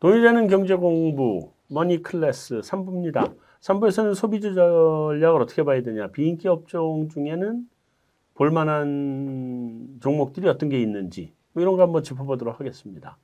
돈이 되는 경제 공부, 머니 클래스 3부입니다. 3부에서는 소비주 전략을 어떻게 봐야 되냐. 비인기 업종 중에는 볼만한 종목들이 어떤 게 있는지 뭐 이런 거 한번 짚어보도록 하겠습니다.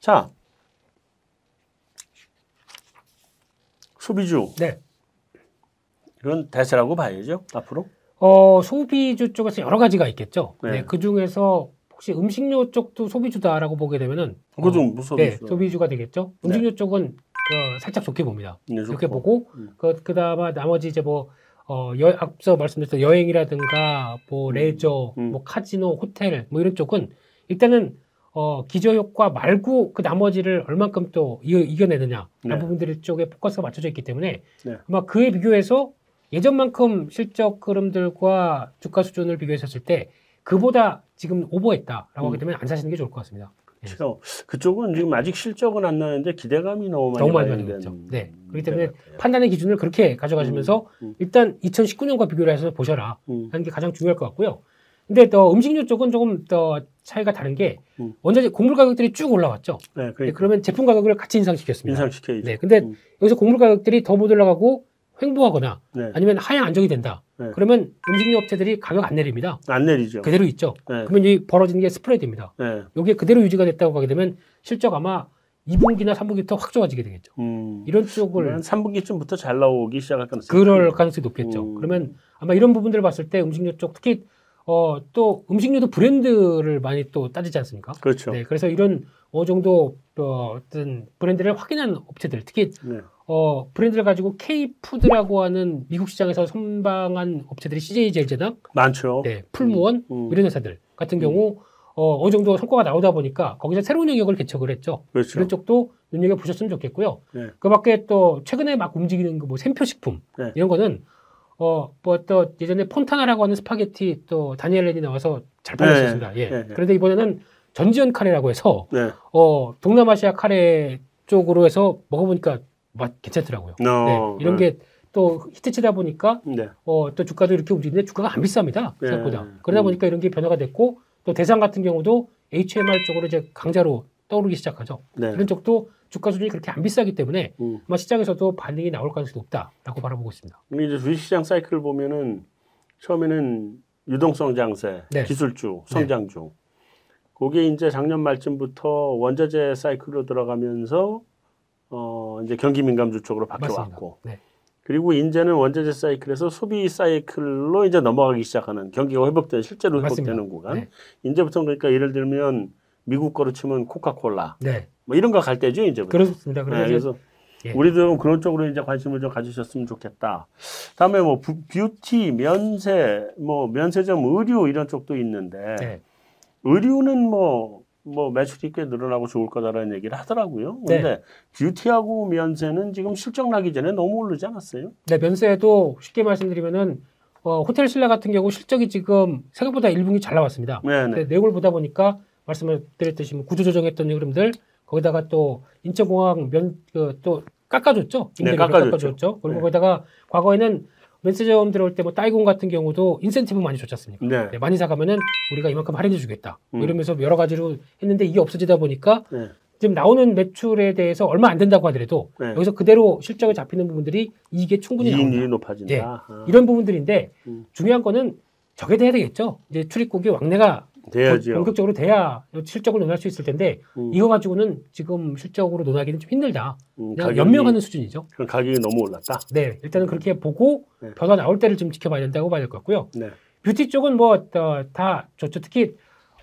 자, 소비주. 네. 이건 대세라고 봐야죠. 앞으로. 어, 소비주 쪽에서 여러 가지가 있겠죠. 네. 네. 그 중에서 혹시 음식료 쪽도 소비주다라고 보게 되면은 그거 좀 어, 무서워. 네, 소비주가 되겠죠. 네. 음식료 쪽은 그 살짝 좋게 봅니다. 네, 좋고. 보고 음. 그 그다음에 나머지 이제 뭐 어, 여, 앞서 말씀드렸던 여행이라든가 뭐 음. 레저, 음. 뭐 카지노, 호텔 뭐 이런 쪽은 일단은 어, 기저 효과 말고 그 나머지를 얼만큼 또 이겨, 이겨내느냐 네. 라는 부분들 쪽에 포커스가 맞춰져 있기 때문에 네. 아마 그에 비교해서 예전만큼 실적 흐름들과 주가 수준을 비교했었을 때 그보다 지금 오버했다라고 하기 음. 때문에 안 사시는 게 좋을 것 같습니다. 그렇죠. 그쪽은 지금 아직 실적은 안 나는데 기대감이 너무 많이 너무 많이 반영됐죠. 네. 그렇기 때문에 같아요. 판단의 기준을 그렇게 가져가시면서 음, 음. 일단 2019년과 비교를 해서 보셔라 음. 하는 게 가장 중요할 것 같고요. 근데 또 음식료 쪽은 조금 더 차이가 다른 게 음. 원자재 곡물 가격들이 쭉 올라왔죠. 네, 네, 그러니까 그러면 제품 가격을 같이 인상시켰습니다. 인상시켜야죠. 네, 근데 음. 여기서 곡물 가격들이 더 못 올라가고 횡보하거나 네. 아니면 하향 안정이 된다. 네. 그러면 음식료 업체들이 가격 안 내립니다. 안 내리죠. 그대로 있죠. 네. 그러면 이 벌어지는 게 스프레드입니다. 네. 여기에 그대로 유지가 됐다고 하게 되면 실적 아마 2분기나 3분기부터 확 좋아지게 되겠죠. 음. 이런 쪽을 한 3분기쯤부터 잘 나오기 시작할 가능성이 그럴. 가능성이 높겠죠. 음. 그러면 아마 이런 부분들을 봤을 때 음식료 쪽 특히 어, 또 음식료도 브랜드를 많이 또 따지지 않습니까? 그렇죠. 네, 그래서 이런 어느 정도 어, 어떤 브랜드를 확인한 업체들, 특히 네. 어, 브랜드를 가지고 K푸드라고 하는 미국 시장에서 선방한 업체들이 CJ 제일제당, 많죠. 네, 풀무원 음. 이런 회사들 같은 경우 어, 어느 정도 성과가 나오다 보니까 거기서 새로운 영역을 개척을 했죠. 그렇죠. 이런 쪽도 눈여겨 보셨으면 좋겠고요. 네. 그 밖에 또 최근에 막 움직이는 그뭐 샘표식품 네. 이런 거는 어 뭐 또 예전에 폰타나라고 하는 스파게티 또 다니엘 헤니 나와서 잘 팔렸었습니다. 네. 예. 네, 네. 그런데 이번에는 전지현 카레라고 해서 네. 어 동남아시아 카레 쪽으로 해서 먹어보니까 맛 괜찮더라고요. 어, 네. 이런 네. 게또 히트치다 보니까 네. 어또 주가도 이렇게 움직이는데 주가가 안 비쌉니다. 네. 생각보다. 그러다 음. 보니까 이런 게 변화가 됐고 또 대상 같은 경우도 HMR 쪽으로 이제 강자로 떠오르기 시작하죠. 네. 이런 쪽도 주가 수준이 그렇게 안 비싸기 때문에 음. 아마 시장에서도 반등이 나올 가능성이 높다라고 바라보고 있습니다. 우리 이제 주식시장 사이클을 보면은 처음에는 유동성 장세, 네. 기술주, 성장주. 그게 이제 작년 말쯤부터 원자재 사이클로 들어가면서 어 이제 경기 민감주 쪽으로 바뀌어 왔고 네. 그리고 이제는 원자재 사이클에서 소비 사이클로 이제 넘어가기 시작하는 경기가 회복되는 실제로 맞습니다. 회복되는 구간. 네. 이제부터 그러니까 예를 들면 미국 거로 치면 코카콜라 네. 뭐 이런 거 갈 때죠 이제부터. 그렇습니다. 네, 그래서 예. 우리도 그런 쪽으로 이제 관심을 좀 가지셨으면 좋겠다. 다음에 뭐 부- 뷰티, 면세, 뭐 면세점, 의류 이런 쪽도 있는데 네. 의류는 뭐, 뭐 매출이 꽤 늘어나고 좋을 거다라는 얘기를 하더라고요. 네. 근데 뷰티하고 면세는 지금 실적 나기 전에 너무 오르지 않았어요? 네, 면세도 쉽게 말씀드리면은 어, 호텔 신라 같은 경우 실적이 지금 생각보다 1분기 잘 나왔습니다. 네네. 근데 내용을 보다 보니까 말씀을 드렸듯이 뭐 구조 조정했던 흐름들 거기다가 또 인천공항 면또 깎아줬죠. 네, 임대료를 깎아줬죠. 그리고 네. 거기다가 과거에는 면세점 들어올 때 뭐 따이공 같은 경우도 인센티브 많이 줬지 않습니까? 네. 네, 많이 사가면은 우리가 이만큼 할인해 주겠다. 뭐 음. 이러면서 여러 가지로 했는데 이게 없어지다 보니까 네. 지금 나오는 매출에 대해서 얼마 안 된다고 하더라도 네. 여기서 그대로 실적에 잡히는 부분들이 이게 충분히. 이익률이 높아진다. 예. 아, 이런 부분들인데 음. 중요한 거는 저게 돼야 되겠죠. 이제 출입국이 왕래가 돼야죠. 본격적으로 돼야 실적을 논할 수 있을 텐데 음. 이거 가지고는 지금 실적으로 논하기는 좀 힘들다. 음, 그냥 가격이- 연명하는 수준이죠. 그럼 가격이 너무 올랐다. 네, 일단은 그렇게 보고 네. 변화 나올 때를 좀 지켜봐야 된다고 봐야 될 것 같고요. 네. 뷰티 쪽은 뭐다 좋죠. 특히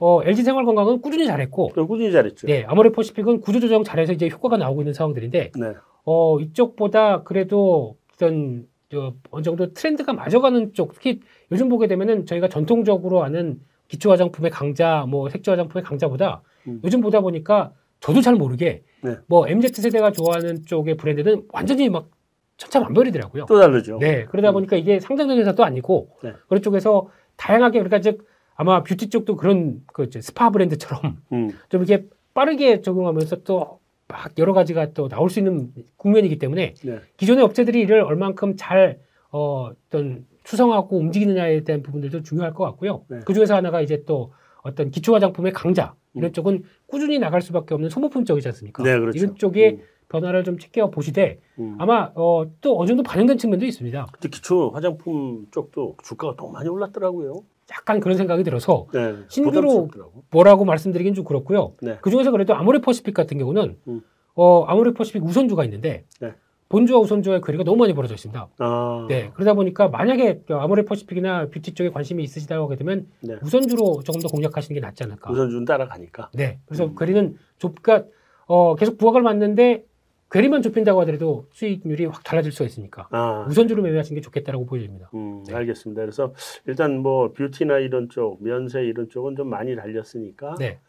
어, LG 생활건강은 꾸준히 잘했고, 또 꾸준히 잘했죠. 네, 아모레퍼시픽은 구조조정 잘해서 이제 효과가 나오고 있는 상황들인데, 네. 어, 이쪽보다 그래도 어떤 저 어느 정도 트렌드가 맞아가는 쪽, 특히 요즘 보게 되면은 저희가 전통적으로 아는 기초 화장품의 강자, 뭐 색조 화장품의 강자보다 음. 요즘 보다 보니까 저도 잘 모르게 네. 뭐 MZ 세대가 좋아하는 쪽의 브랜드는 완전히 막 천차만별이더라고요. 또 다르죠. 네, 그러다 음. 보니까 이게 상장된 회사도 아니고 네. 그런 쪽에서 다양하게 그러니까 즉 아마 뷰티 쪽도 그런 그 스파 브랜드처럼 음. 좀 이렇게 빠르게 적용하면서 또 막 여러 가지가 또 나올 수 있는 국면이기 때문에 네. 기존의 업체들이 이를 얼만큼 잘 어, 어떤 추종하고 움직이느냐에 대한 부분들도 중요할 것 같고요. 네. 그 중에서 하나가 이제 또 어떤 기초 화장품의 강자 이런 음. 쪽은 꾸준히 나갈 수밖에 없는 소모품 쪽이지 않습니까? 네, 그렇죠. 이런 쪽에 음, 변화를 좀 챙겨 보시되 음. 아마 어, 또 어느 정도 반영된 측면도 있습니다. 근데 기초 화장품 쪽도 주가가 너무 많이 올랐더라고요. 약간 그런 생각이 들어서 네, 신규로-. 뭐라고 말씀드리긴 좀 그렇고요. 네. 그 중에서 그래도 아모레퍼시픽 같은 경우는 음. 어, 아모레퍼시픽 우선주가 있는데 네. 본주와 우선주의 괴리가 너무 많이 벌어져 있습니다. 아, 네, 그러다 보니까 만약에 아모레퍼시픽이나 뷰티 쪽에 관심이 있으시다고 하게 되면 네. 우선주로 조금 더 공략하시는 게 낫지 않을까. 우선준 따라가니까. 네, 그래서 음. 괴리는 좁, 그러니까 어, 계속 부각을 맞는데 괴리만 좁힌다고 하더라도 수익률이 확 달라질 수가 있으니까 아, 우선주로 매매하시는 게 좋겠다라고 보여집니다. 음, 네. 알겠습니다. 그래서 일단 뭐 뷰티나 이런 쪽, 면세 이런 쪽은 좀 많이 달렸으니까 네,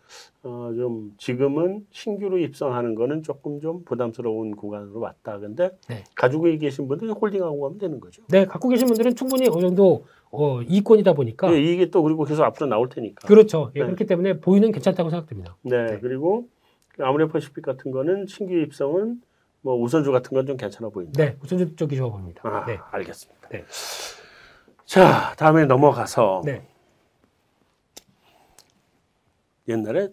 어, 좀 지금은 신규로 입성하는 거는 조금 좀 부담스러운 구간으로 왔다. 근데 네. 가지고 계신 분들은 홀딩하고 가면 되는 거죠. 네, 갖고 계신 분들은 충분히 어느 정도 어, 이권이다 보니까 예, 이게 또 그리고 계속 앞으로 나올 테니까. 그렇죠. 예, 네. 그렇기 때문에 보이는 괜찮다고 생각됩니다. 네, 네. 그리고 아모레퍼시픽 같은 거는 신규 입성은 뭐 우선주 같은 건 좀 괜찮아 보인다. 네, 우선주 쪽이 좋아 보입니다. 아, 네, 알겠습니다. 네. 자, 다음에 넘어가서 네, 옛날에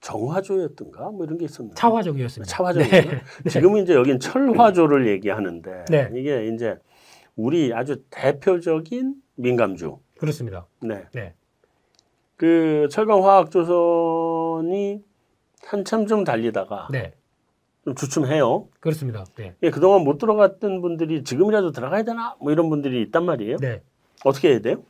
정화조였던가 뭐 이런 게 있었는데 차화적이었습니다. 차화조였나? 네. 지금은 이제 여긴 철화조를 얘기하는데 네. 이게 이제 우리 아주 대표적인 민감주. 그렇습니다. 네. 네. 그 철강화학조선이 한참 좀 달리다가 네, 좀 주춤해요. 그렇습니다. 네, 예, 그동안 못 들어갔던 분들이 지금이라도 들어가야 되나? 뭐 이런 분들이 있단 말이에요. 네. 어떻게 해야 돼요?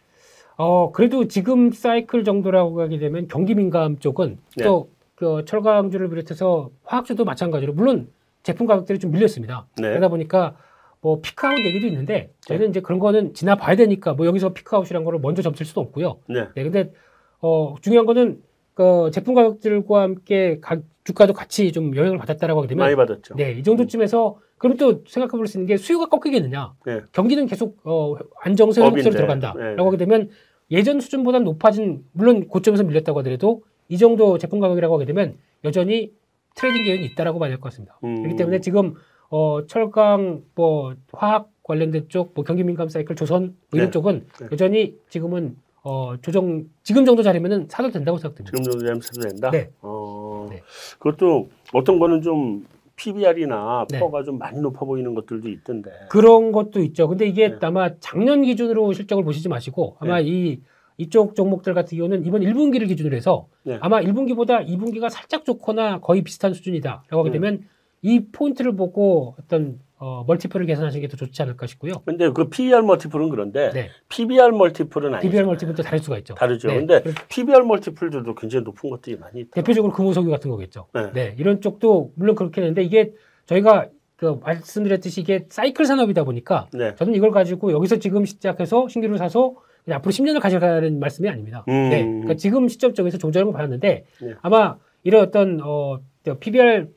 어, 그래도 지금 사이클 정도라고 하게 되면 경기 민감 쪽은 네. 또그 철강주를 비롯해서 화학주도 마찬가지로 물론 제품 가격들이 좀 밀렸습니다. 네. 그러다 보니까 뭐 피크아웃 얘기도 있는데 저희는 이제 그런 거는 지나봐야 되니까 뭐 여기서 피크아웃이란 거를 먼저 점칠 수도 없고요. 네. 네, 근데 어 중요한 거는 그 제품 가격들과 함께 가, 주가도 같이 좀 영향을 받았다라고 하게 되면 많이 받았죠. 네, 이 정도쯤에서 그럼 또 생각해 볼 수 있는 게 수요가 꺾이겠느냐? 네. 경기는 계속 어, 안정세 회복세로 들어간다라고 네. 하게 되면 예전 수준보다 높아진 물론 고점에서 밀렸다고 하더라도 이 정도 제품 가격이라고 하게 되면 여전히 trading 기회는 있다라고 봐야 될 것 같습니다. 음. 그렇기 때문에 지금 어, 철강 뭐 화학 관련된 쪽, 뭐 경기 민감 사이클 조선 뭐 이런 네. 쪽은 네. 여전히 지금은 어, 조정 지금 정도 자리면은 사도 된다고 생각됩니다. 지금 정도 되면 사도 된다? 네. 어, 네. 그것도 어떤 거는 좀 PBR이나 네. PER가 좀 많이 높아 보이는 것들도 있던데. 그런 것도 있죠. 근데 이게 네. 아마 작년 기준으로 실적을 보시지 마시고 아마 이 이쪽 종목들 같은 경우는 이번 1분기를 기준으로 해서 네. 아마 1분기보다 2분기가 살짝 좋거나 거의 비슷한 수준이다라고 하게 네. 되면 이 포인트를 보고 어떤 어, 멀티플을 계산하시는 게 더 좋지 않을까 싶고요. 근데 그 PER 멀티플은 그런데 네. PBR 멀티플은 아니죠. DBR 멀티플도 다를 수가 있죠. 다르죠. 네. 근데 그래서 PBR 멀티플들도 굉장히 높은 것들이 많이 있다. 대표적으로 금호석유 같은 거겠죠. 네. 네, 이런 쪽도 물론 그렇긴 한데 이게 저희가 그 말씀드렸듯이 이게 사이클 산업이다 보니까 네. 저는 이걸 가지고 여기서 지금 시작해서 신규를 사서 앞으로 10년을 가져가라는 말씀이 아닙니다. 음. 네, 그러니까 지금 시점적에서 조정을 받았는데 네. 아마 이런 어떤 어저 PBR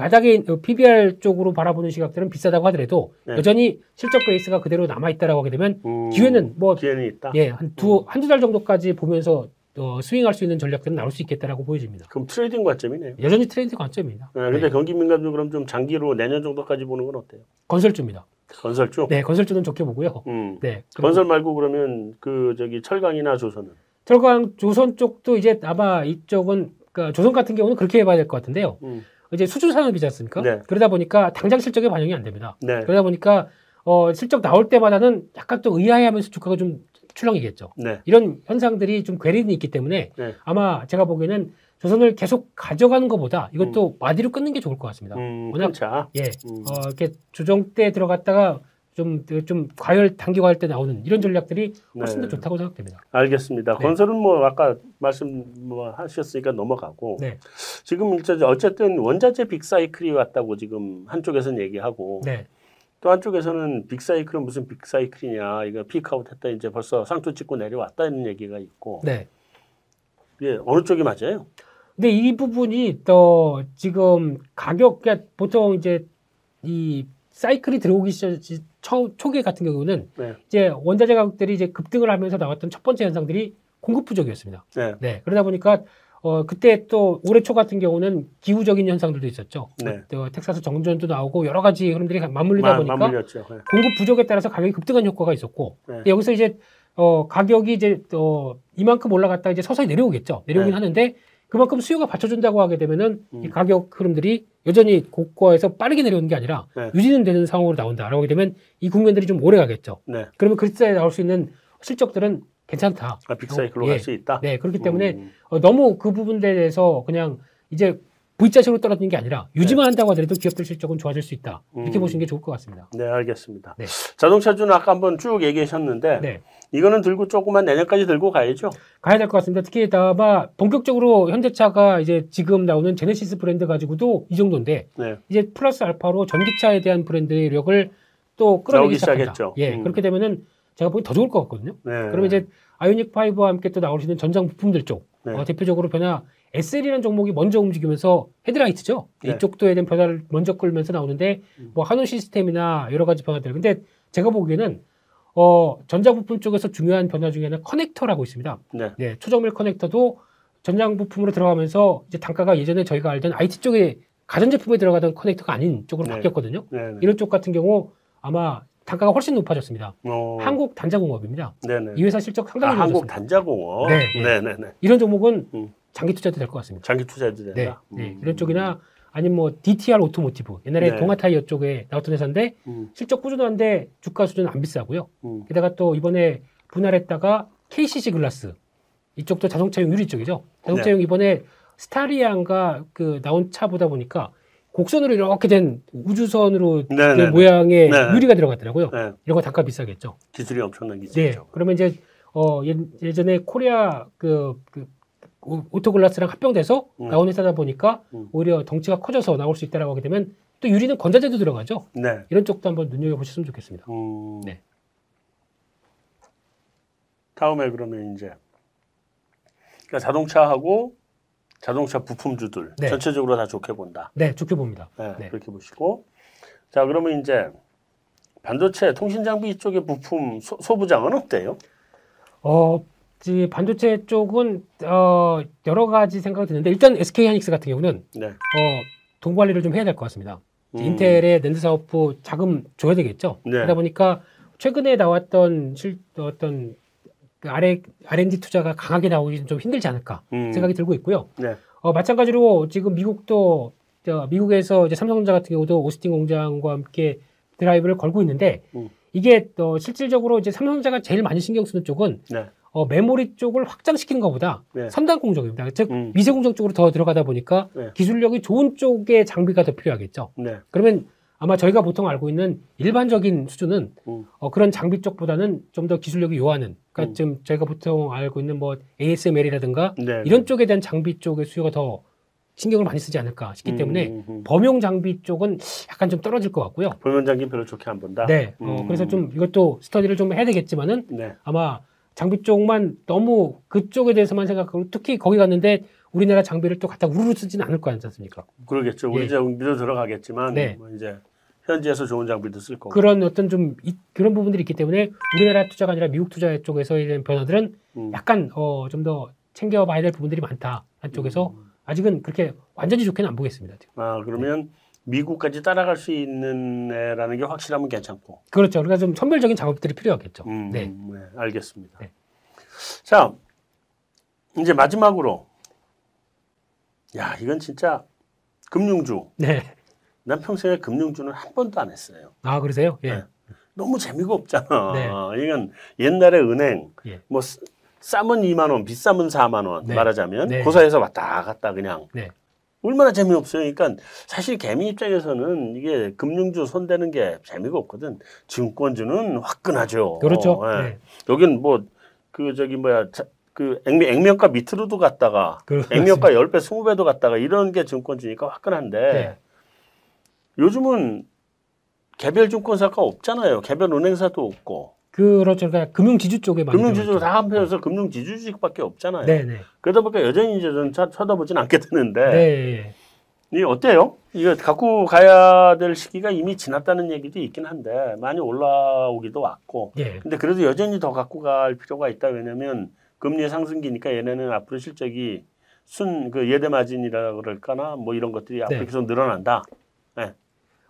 바닥에 어, PBR 쪽으로 바라보는 시각들은 비싸다고 하더라도 네. 여전히 실적 베이스가 그대로 남아 있다라고 하게 되면 음, 기회는 뭐 기회는 있다. 예, 한두 한두 달 정도까지 보면서 어, 스윙할 수 있는 전략들은 나올 수 있겠다라고 보여집니다. 그럼 trading 관점이네요. 여전히 trading 관점입니다. 네, 근데 네, 경기 민감주 그럼 좀 장기로 내년 정도까지 보는 건 어때요? 건설주입니다. 건설주? 네, 건설주는 좋게 보고요. 음. 네, 건설 말고 그러면 그 저기 철강이나 조선은 철강 조선 쪽도 이제 아마 이쪽은 그러니까 조선 같은 경우는 그렇게 해봐야 될 것 같은데요. 음. 이제 수주 산업이지 않습니까? 네. 그러다 보니까 당장 실적에 반영이 안 됩니다. 네. 그러다 보니까 어, 실적 나올 때마다는 약간 또 의아해하면서 주가가 좀 출렁이겠죠. 네. 이런 현상들이 좀 괴리는 있기 때문에 네. 아마 제가 보기에는 조선을 계속 가져가는 것보다 이것도 마디로 끊는 게 좋을 것 같습니다. 음, 워낙-. 예, 음. 어, 이렇게 조정 때 들어갔다가 좀, 좀 과열, 단기 과열 때 나오는 이런 전략들이 훨씬 네. 더 좋다고 생각됩니다. 알겠습니다. 네. 건설은 뭐 아까 말씀 뭐 하셨으니까 넘어가고 네. 지금 일단 어쨌든 원자재 빅사이클이 왔다고 지금 한쪽에서는 얘기하고 네. 또 한쪽에서는 빅사이클은 무슨 빅사이클이냐 이거 피크아웃 했다 이제 벌써 상투 찍고 내려왔다는 얘기가 있고 네. 이게 어느 쪽이 맞아요? 근데 이 부분이 또 지금 가격, 보통 이제 이 사이클이 들어오기 시작, 초, 초기 같은 경우는 네. 이제 원자재 가격들이 이제 급등을 하면서 나왔던 첫 번째 현상들이 공급 부족이었습니다. 네. 네. 그러다 보니까 어, 그때 또 올해 초 같은 경우는 기후적인 현상들도 있었죠. 네. 또 텍사스 정전도 나오고 여러 가지 흐름들이 맞물리다 마- 보니까 맞물렸죠. 네. 공급 부족에 따라서 가격이 급등한 효과가 있었고 네. 근데 여기서 이제 어, 가격이 이제 어, 이만큼 올라갔다 이제 서서히 내려오겠죠. 내려오긴 네. 하는데 그만큼 수요가 받쳐준다고 하게 되면은 음. 이 가격 흐름들이 여전히 고가에서 빠르게 내려오는 게 아니라 네. 유지는 되는 상황으로 나온다라고 하게 되면 이 국면들이 좀 오래 가겠죠. 네. 그러면 그때 나올 수 있는 실적들은 괜찮다. 아, 빅사이클로 예. 갈수 있다. 네, 그렇기 때문에 음. 어, 너무 그 부분에 대해서 그냥 이제 V자식으로 떨어지는 게 아니라 유지만 한다고 하더라도 기업들 실적은 좋아질 수 있다. 이렇게 네. 음. 보시는 게 좋을 것 같습니다. 네, 알겠습니다. 네. 자동차주는 아까 한번 쭉 얘기하셨는데 네. 이거는 들고 조금만 내년까지 들고 가야죠. 가야 될 것 같습니다. 특히 아마 본격적으로 현대차가 이제 지금 나오는 제네시스 브랜드 가지고도 이 정도인데 네. 이제 플러스 알파로 전기차에 대한 브랜드의 력을 또 끌어내기 시작한다. 시작했죠. 예, 음. 그렇게 되면은 제가 보기 더 좋을 것 같거든요. 네. 그러면 이제 아이오닉 5와 함께 또 나올 수 있는 전장 부품들 쪽 네. 어, 대표적으로 변화 SL이라는 종목이 먼저 움직이면서 헤드라이트죠. 네. 이쪽도에 대한 변화를 먼저 끌면서 나오는데 음. 뭐 한우 시스템이나 여러 가지 변화들. 근데 제가 보기에는 어, 전자 부품 쪽에서 중요한 변화 중에 하나 커넥터라고 있습니다. 네. 네, 초정밀 커넥터도 전장 부품으로 들어가면서 이제 단가가 예전에 저희가 알던 IT 쪽에 가전제품에 들어가던 커넥터가 아닌 쪽으로 네. 바뀌었거든요. 네. 네. 이런 쪽 같은 경우 아마 단가가 훨씬 높아졌습니다. 어. 한국 단자공업입니다. 네네. 이 회사 실적 아, 상당히 한국 좋아졌습니다. 단자공업. 네. 네, 네, 네. 이런 종목은 음. 장기 투자도 될 것 같습니다. 장기 투자해도 네, 된다. 네. 음. 이런 쪽이나 아니면 뭐 DTR 오토모티브 옛날에 네. 동아 타이어 쪽에 나왔던 회사인데 음. 실적 꾸준한데 주가 수준은 안 비싸고요. 음. 게다가 또 이번에 분할했다가 KCC 글라스 이쪽도 자동차용 유리 쪽이죠. 자동차용 이번에 스타리안가 그 나온 차 보다 보니까 곡선으로 이렇게 된 우주선으로 네, 된 네, 네. 모양의 네. 유리가 들어갔더라고요. 네. 이런 거 단가 비싸겠죠. 기술이 엄청난 네. 기술이죠. 그러면 이제 어 예, 예전에 코리아 그, 그 오- 오토글라스랑 합병돼서 음. 나온 회사다 보니까 음. 오히려 덩치가 커져서 나올 수 있다라고 하게 되면 또 유리는 건자재도 들어가죠. 네. 이런 쪽도 한번 눈여겨 보셨으면 좋겠습니다. 음. 네. 다음에 그러면 이제 그러니까 자동차하고 자동차 부품주들 네. 전체적으로 다 좋게 본다. 네, 좋게 봅니다. 네, 네. 그렇게 보시고 자 그러면 이제 반도체 통신 장비 쪽의 부품 소, 소부장은 어때요? 어, 이 반도체 쪽은 어, 여러 가지 생각이 드는데 일단 SK 하이닉스 같은 경우는 네. 어, 돈 관리를 좀 해야 될 것 같습니다. 음. 인텔의 낸드 사업부 자금 줘야 되겠죠. 네. 그러다 보니까 최근에 나왔던 실 어떤 그 R, R&D 투자가 강하게 나오기 좀 힘들지 않을까 음. 생각이 들고 있고요. 네. 어, 마찬가지로 지금 미국도 저 미국에서 이제 삼성전자 같은 경우도 오스틴 공장과 함께 드라이브를 걸고 있는데 음. 이게 어, 실질적으로 이제 삼성전자가 제일 많이 신경 쓰는 쪽은 네. 어, 메모리 쪽을 확장시키는 것보다 네. 선단 공정입니다. 즉 음. 미세 공정 쪽으로 더 들어가다 보니까 네. 기술력이 좋은 쪽의 장비가 더 필요하겠죠. 네. 그러면 아마 저희가 보통 알고 있는 일반적인 수준은 음. 어, 그런 장비 쪽보다는 좀 더 기술력이 요하는 그러니까 음. 지금 저희가 보통 알고 있는 뭐 ASML이라든가 네. 이런 쪽에 대한 장비 쪽의 수요가 더 신경을 많이 쓰지 않을까 싶기 때문에 음, 음. 범용 장비 쪽은 약간 좀 떨어질 것 같고요. 보면 장비 별로 좋게 안 본다. 네. 어, 음. 그래서 좀 이것도 스터디를 좀 해야 되겠지만은 네. 아마 장비 쪽만 너무 그쪽에 대해서만 생각하고 특히 거기 갔는데 우리나라 장비를 또 갖다 우르르 쓰지는 않을 거 아니겠습니까? 그러겠죠. 우리 예. 장비도 들어가겠지만 네. 뭐 이제 현지에서 좋은 장비도 쓸 거고. 그런 어떤 좀 이- 그런 부분들이 있기 때문에 우리나라 투자가 아니라 미국 투자 쪽에서의 대한 변화들은 음. 약간 어, 좀 더 챙겨봐야 될 부분들이 많다 한쪽에서 음. 아직은 그렇게 완전히 좋게는 안 보겠습니다. 지금. 아 그러면 미국까지 따라갈 수 있는 애라는 게 확실하면 괜찮고. 그렇죠. 그러니까 좀 선별적인 작업들이 필요하겠죠. 음, 네. 네, 알겠습니다. 네. 자, 이제 마지막으로, 야, 이건 진짜 금융주. 네. 난 평생에 금융주는 한 번도 안 했어요. 아 그러세요? 예. 네. 너무 재미가 없잖아. 네. 이건 옛날에 은행, 예. 뭐 쓰- 싸면 2만 원, 비싸면 4만 원 네. 말하자면 네. 고사에서 왔다 갔다 그냥 네. 얼마나 재미없어요. 그러니까 사실 개미 입장에서는 이게 금융주 손대는 게 재미가 없거든. 증권주는 화끈하죠. 그렇죠. 예. 네. 여긴 뭐 그 저기 뭐야 자- 그 액면, 액면가 밑으로도 갔다가 그- 액면가 10배, 20배도 갔다가 이런 게 증권주니까 화끈한데 네. 요즘은 개별 증권사가 없잖아요. 개별 은행사도 없고 그렇죠. 그러니까 금융지주 쪽에 많이 들어갔죠. 다 한편에서 금융지주직밖에 없잖아요. 네, 네. 그러다 보니까 여전히 이제 는 쳐다보진 않게 되는데 네. 이 어때요? 이거 갖고 가야 될 시기가 이미 지났다는 얘기도 있긴 한데 많이 올라오기도 왔고 예. 근데 그래도 여전히 더 갖고 갈 필요가 있다 왜냐면 금리 상승기니까 얘네는 앞으로 실적이 순 그 예대 마진이라 그럴까나 뭐 이런 것들이 앞으로 네. 계속 늘어난다.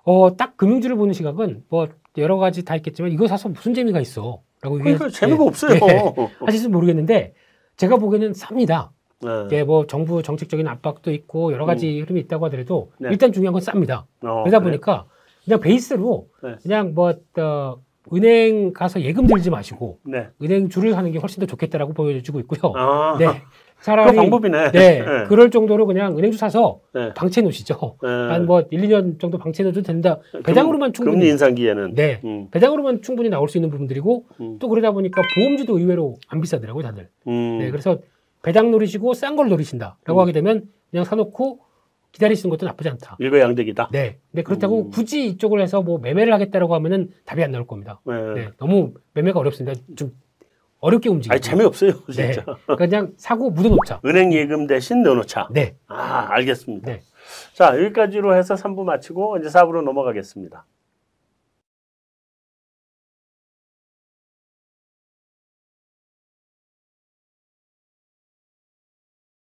어, 딱 금융주를 보는 시각은 뭐 여러 가지 다 있겠지만 이거 사서 무슨 재미가 있어. 그러니까 재미가 없어요. 네, 하실지 모르겠는데 제가 보기에는 쌉니다. 네. 이게 뭐 정부 정책적인 압박도 있고 여러 가지 흐름이 있다고 하더라도 네. 일단 중요한 건 쌉니다. 어, 그러다 그래요? 보니까 그냥 베이스로 네. 그냥 뭐 어, 은행 가서 예금 들지 마시고 네. 은행 줄을 하는 게 훨씬 더 좋겠다라고 보여주고 있고요. 아, 네. 그 차라리 방법이네. 네, 네. 그럴 정도로 그냥 은행주 사서 네. 방치해 놓으시죠. 네. 한뭐 1, 2년 정도 방치해 놓어도 된다. 배당으로만 금리 충분히 인상기에는. 네. 음. 배당으로만 충분히 나올 수 있는 부분들이고 음. 또 그러다 보니까 보험주도 의외로 안 비싸더라고요, 다들. 음. 네, 그래서 배당 노리시고 싼 걸 노리신다라고 음. 하게 되면 그냥 사놓고 기다리시는 것도 나쁘지 않다. 일거양득이다. 네. 근데 그렇다고 음. 굳이 이쪽을 해서 뭐 매매를 하겠다라고 하면은 답이 안 나올 겁니다. 네. 네. 너무 매매가 어렵습니다. 좀 어렵게 움직이고. 아니 재미없어요, 네. 진짜. 그냥 사고 묻어놓자. 은행 예금 대신 넣어놓자. 네. 아, 알겠습니다. 네. 자, 여기까지로 해서 3부 마치고 이제 4부로 넘어가겠습니다.